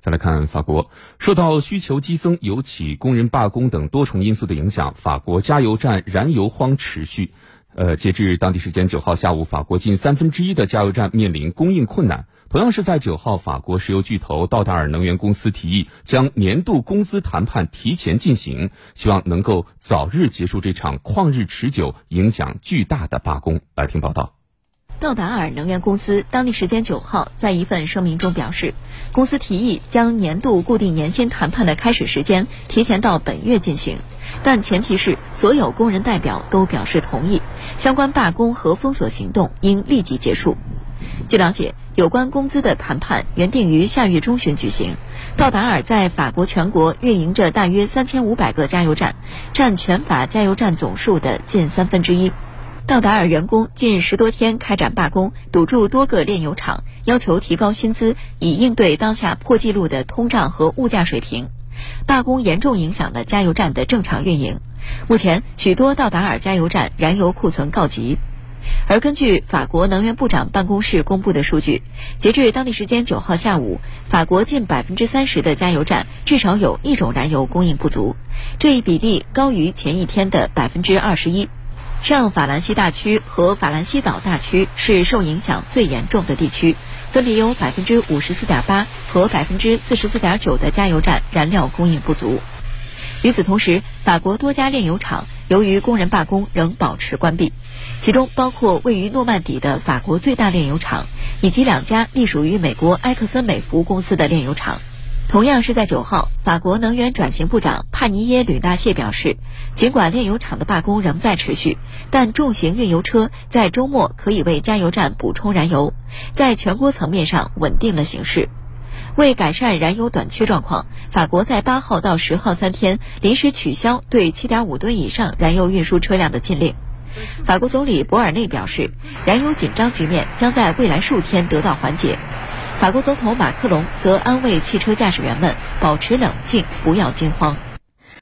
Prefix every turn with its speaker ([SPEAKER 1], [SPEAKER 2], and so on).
[SPEAKER 1] 再来看法国，受到需求激增、油企工人罢工等多重因素的影响，法国加油站燃油荒持续。呃，截至当地时间九号下午，法国近三分之一的加油站面临供应困难。同样是在九号，法国石油巨头道达尔能源公司提议将年度工资谈判提前进行，希望能够早日结束这场旷日持久、影响巨大的罢工。来听报道。
[SPEAKER 2] 道达尔能源公司当地时间九号在一份声明中表示，公司提议将年度固定年薪谈判的开始时间提前到本月进行，但前提是所有工人代表都表示同意，相关罢工和封锁行动应立即结束。据了解，有关工资的谈判原定于下月中旬举行。道达尔在法国全国运营着大约三千五百个加油站，占全法加油站总数的近三分之一。道达尔员工近十多天开展罢工，堵住多个炼油厂，要求提高薪资，以应对当下破纪录的通胀和物价水平。罢工严重影响了加油站的正常运营。目前，许多道达尔加油站燃油库存告急。而根据法国能源部长办公室公布的数据，截至当地时间九号下午，法国近百分之三十的加油站至少有一种燃油供应不足，这一比例高于前一天的百分之二十一。上法兰西大区和法兰西岛大区是受影响最严重的地区，分别有百分之五十四点八和百分之四十四点九的加油站燃料供应不足。与此同时，法国多家炼油厂由于工人罢工仍保持关闭，其中包括位于诺曼底的法国最大炼油厂，以及两家隶属于美国埃克森美孚公司的炼油厂。同样是在九号，法国能源转型部长帕尼耶吕纳谢表示，尽管炼油厂的罢工仍在持续，但重型运油车在周末可以为加油站补充燃油，在全国层面上稳定了形势。为改善燃油短缺状况，法国在八号到十号三天临时取消对七点五吨以上燃油运输车辆的禁令。法国总理博尔内表示，燃油紧张局面将在未来数天得到缓解。法国总统马克龙则安慰汽车驾驶员们保持冷静，不要惊慌。